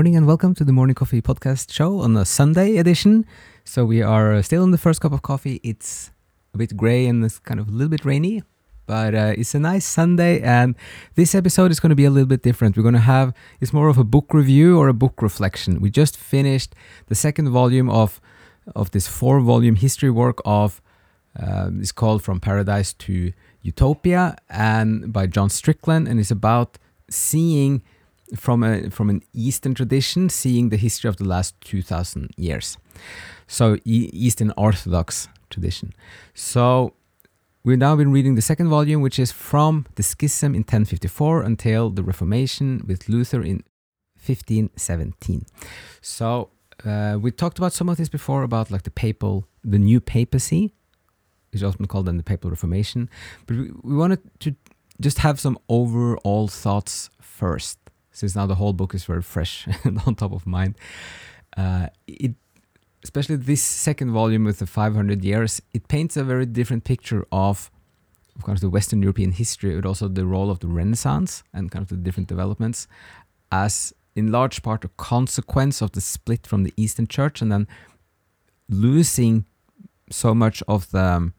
morning and welcome to the Morning Coffee Podcast show on a Sunday edition. So we are still on the first cup of coffee. It's a bit gray and it's kind of a little bit rainy, but uh, it's a nice Sunday. And this episode is going to be a little bit different. We're going to have it's more of a book review or a book reflection. We just finished the second volume of of this four volume history work of um, it's called From Paradise to Utopia and by John Strickland, and it's about seeing from a from an Eastern tradition, seeing the history of the last two thousand years. So Eastern Orthodox tradition. So we've now been reading the second volume, which is from the Schism in 1054 until the Reformation with Luther in 1517. So uh, we talked about some of this before about like the papal, the new papacy, which is often called then the papal Reformation. But we, we wanted to just have some overall thoughts first, since now the whole book is very fresh and on top of mind. Uh, it especially this second volume with the 500 years, it paints a very different picture of, of course, the Western European history, but also the role of the Renaissance and kind of the different developments as in large part a consequence of the split from the Eastern Church and then losing so much of the um,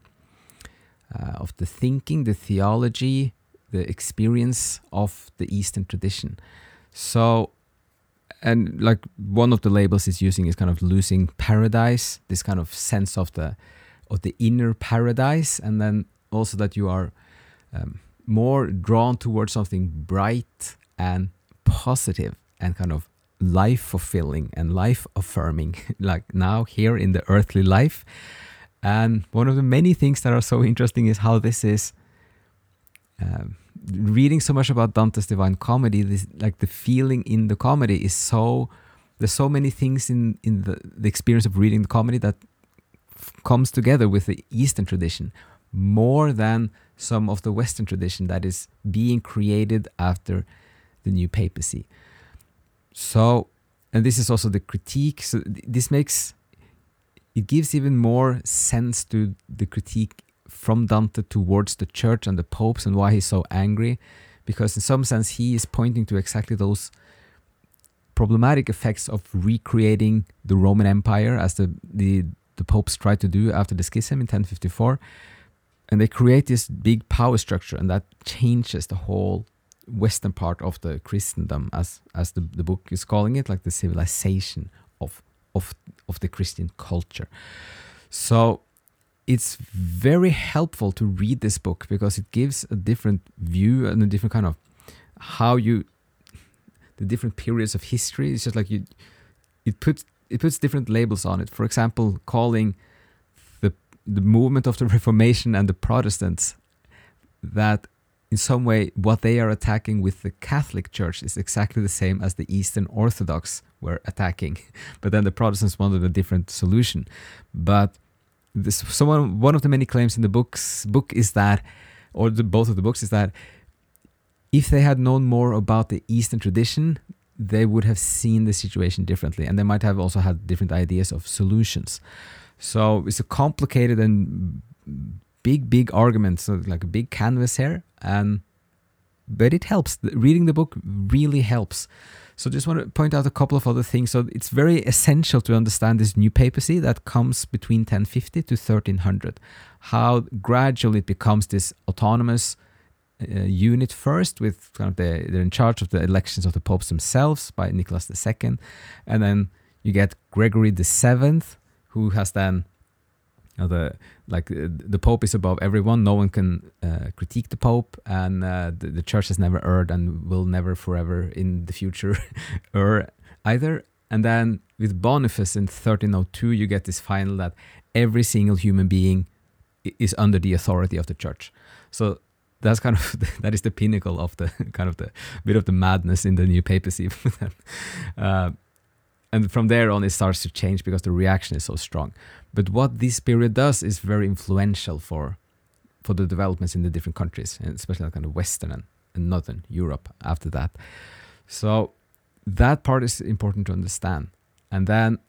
uh, of the thinking, the theology, the experience of the Eastern tradition. So and like one of the labels is using is kind of losing paradise this kind of sense of the of the inner paradise and then also that you are um, more drawn towards something bright and positive and kind of life fulfilling and life affirming like now here in the earthly life and one of the many things that are so interesting is how this is um, reading so much about Dante's Divine Comedy, this, like the feeling in the comedy is so. There's so many things in in the, the experience of reading the comedy that comes together with the Eastern tradition more than some of the Western tradition that is being created after the new papacy. So, and this is also the critique. So th- this makes it gives even more sense to the critique from Dante towards the church and the popes and why he's so angry. Because in some sense, he is pointing to exactly those problematic effects of recreating the Roman Empire as the, the, the popes tried to do after the schism in 1054. And they create this big power structure, and that changes the whole western part of the Christendom, as as the, the book is calling it, like the civilization of of of the Christian culture. So it's very helpful to read this book because it gives a different view and a different kind of how you the different periods of history. It's just like you it puts it puts different labels on it. For example, calling the the movement of the Reformation and the Protestants that in some way what they are attacking with the Catholic Church is exactly the same as the Eastern Orthodox were attacking. But then the Protestants wanted a different solution. But this someone one of the many claims in the books book is that or the, both of the books is that if they had known more about the eastern tradition they would have seen the situation differently and they might have also had different ideas of solutions. So it's a complicated and big big argument so like a big canvas here and but it helps. Reading the book really helps so just want to point out a couple of other things. So it's very essential to understand this new papacy that comes between 1050 to 1300. How gradually it becomes this autonomous uh, unit first, with kind of the they're in charge of the elections of the popes themselves by Nicholas II, and then you get Gregory the Seventh, who has then know, the like uh, the Pope is above everyone. No one can uh, critique the Pope, and uh, the, the Church has never erred and will never forever in the future err either. And then with Boniface in 1302, you get this final that every single human being is under the authority of the Church. So that's kind of that is the pinnacle of the kind of the bit of the madness in the new papacy. uh, and from there on, it starts to change because the reaction is so strong. But what this period does is very influential for for the developments in the different countries, and especially kind of Western and, and Northern Europe after that. So that part is important to understand. And then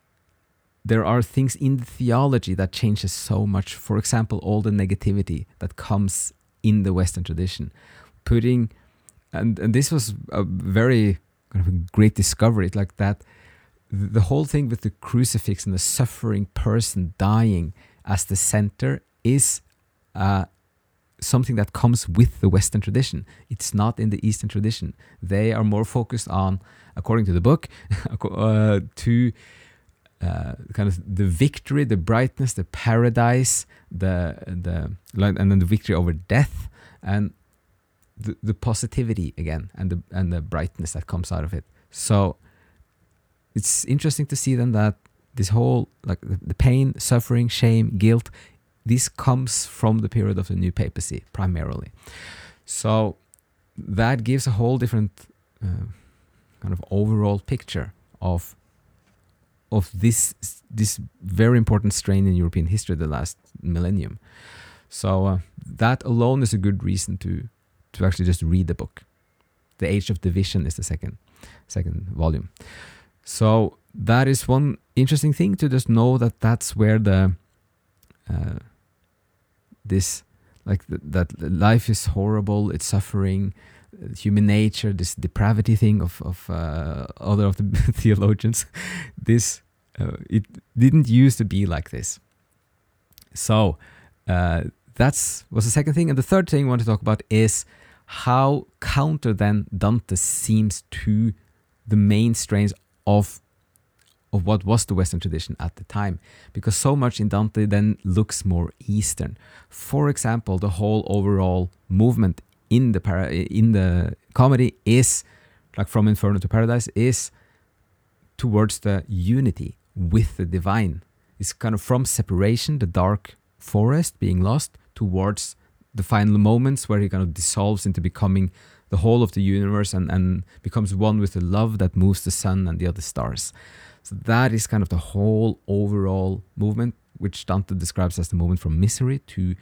there are things in the theology that changes so much. For example, all the negativity that comes in the Western tradition, putting and and this was a very kind of a great discovery. Like that the whole thing with the crucifix and the suffering person dying as the center is uh, something that comes with the Western tradition. It's not in the Eastern tradition. They are more focused on, according to the book, uh, to uh, kind of the victory, the brightness, the paradise, the the and then the victory over death and the, the positivity again and the and the brightness that comes out of it. So it's interesting to see then that this whole like the pain, suffering, shame, guilt, this comes from the period of the new papacy primarily. So that gives a whole different uh, kind of overall picture of of this this very important strain in European history the last millennium. So uh, that alone is a good reason to to actually just read the book. The Age of Division is the second second volume. So that is one interesting thing to just know that that's where the uh, this like th- that life is horrible, it's suffering, human nature, this depravity thing of of uh, other of the theologians. this uh, it didn't used to be like this. So uh, that's was the second thing, and the third thing I want to talk about is how counter then Dante seems to the main strains of of what was the Western tradition at the time, because so much in Dante then looks more Eastern. For example, the whole overall movement in the para- in the comedy is like from Inferno to Paradise is towards the unity with the divine. It's kind of from separation, the dark forest being lost, towards the final moments where he kind of dissolves into becoming the whole of the universe and, and becomes one with the love that moves the sun and the other stars. So that is kind of the whole overall movement, which Dante describes as the movement from misery to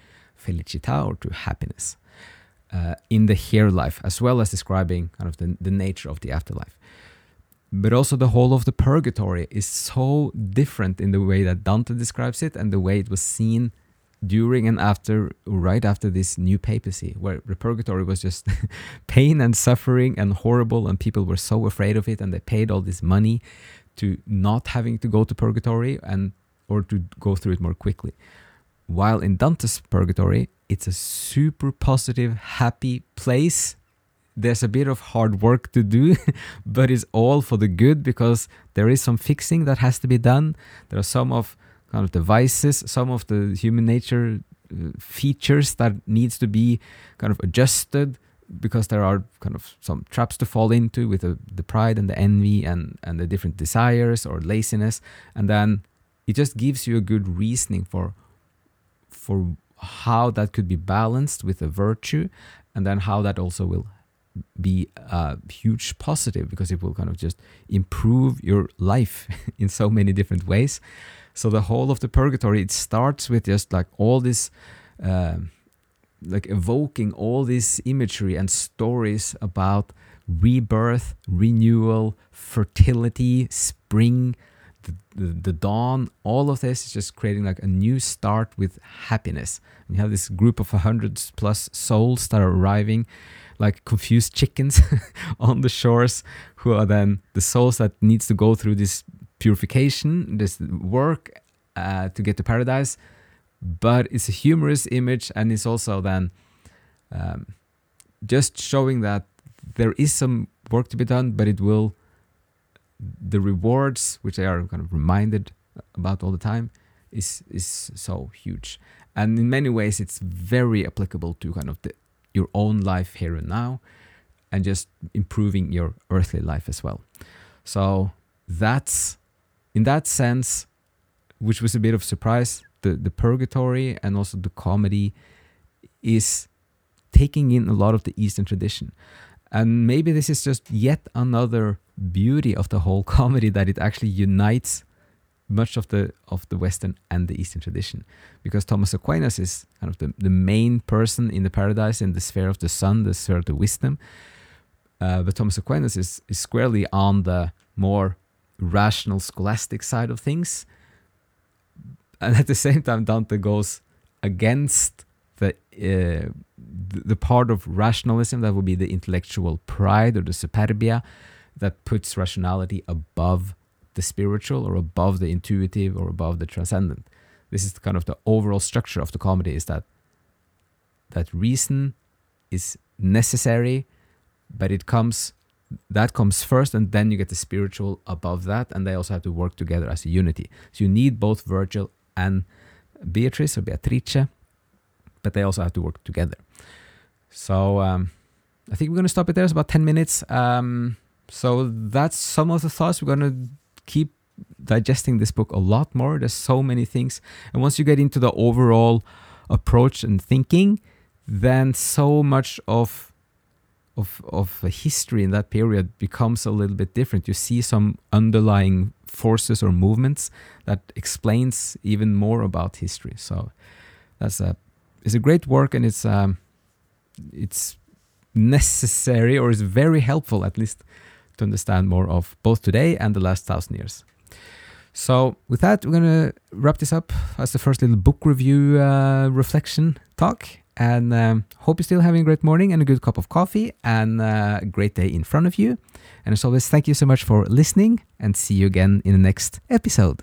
felicità or to happiness uh, in the here life, as well as describing kind of the, the nature of the afterlife. But also the whole of the purgatory is so different in the way that Dante describes it and the way it was seen during and after, right after this new papacy, where the purgatory was just pain and suffering and horrible, and people were so afraid of it, and they paid all this money to not having to go to purgatory and or to go through it more quickly. While in Dante's purgatory, it's a super positive, happy place. There's a bit of hard work to do, but it's all for the good because there is some fixing that has to be done. There are some of kind of the vices, some of the human nature uh, features that needs to be kind of adjusted because there are kind of some traps to fall into with the, the pride and the envy and, and the different desires or laziness. And then it just gives you a good reasoning for for how that could be balanced with a virtue and then how that also will be a huge positive because it will kind of just improve your life in so many different ways. So the whole of the purgatory it starts with just like all this uh, like evoking all this imagery and stories about rebirth, renewal, fertility, spring, the, the, the, dawn, all of this is just creating like a new start with happiness. And you have this group of a hundred plus souls that are arriving, like confused chickens on the shores, who are then the souls that needs to go through this purification, this work uh, to get to paradise. But it's a humorous image and it's also then um, just showing that there is some work to be done, but it will the rewards which they are kind of reminded about all the time is is so huge. And in many ways it's very applicable to kind of the, your own life here and now and just improving your earthly life as well so that's in that sense which was a bit of surprise the, the purgatory and also the comedy is taking in a lot of the Eastern tradition. And maybe this is just yet another beauty of the whole comedy that it actually unites much of the of the Western and the Eastern tradition. Because Thomas Aquinas is kind of the, the main person in the paradise in the sphere of the sun, the sphere of the wisdom. Uh, but Thomas Aquinas is, is squarely on the more rational scholastic side of things and at the same time Dante goes against the uh, the part of rationalism that would be the intellectual pride or the superbia that puts rationality above the spiritual or above the intuitive or above the transcendent. This is kind of the overall structure of the comedy is that that reason is necessary, but it comes that comes first and then you get the spiritual above that and they also have to work together as a unity. So you need both Virgil and Beatrice or Beatrice, but they also have to work together. So um, I think we're going to stop it there. It's about 10 minutes. Um, so that's some of the thoughts. We're going to keep digesting this book a lot more. There's so many things. And once you get into the overall approach and thinking, then so much of of of history in that period becomes a little bit different. You see some underlying forces or movements that explains even more about history. So that's a it's a great work and it's um, it's necessary or is very helpful at least to understand more of both today and the last thousand years. So with that, we're gonna wrap this up as the first little book review uh, reflection talk. And um, hope you're still having a great morning and a good cup of coffee and uh, a great day in front of you. And as always, thank you so much for listening and see you again in the next episode.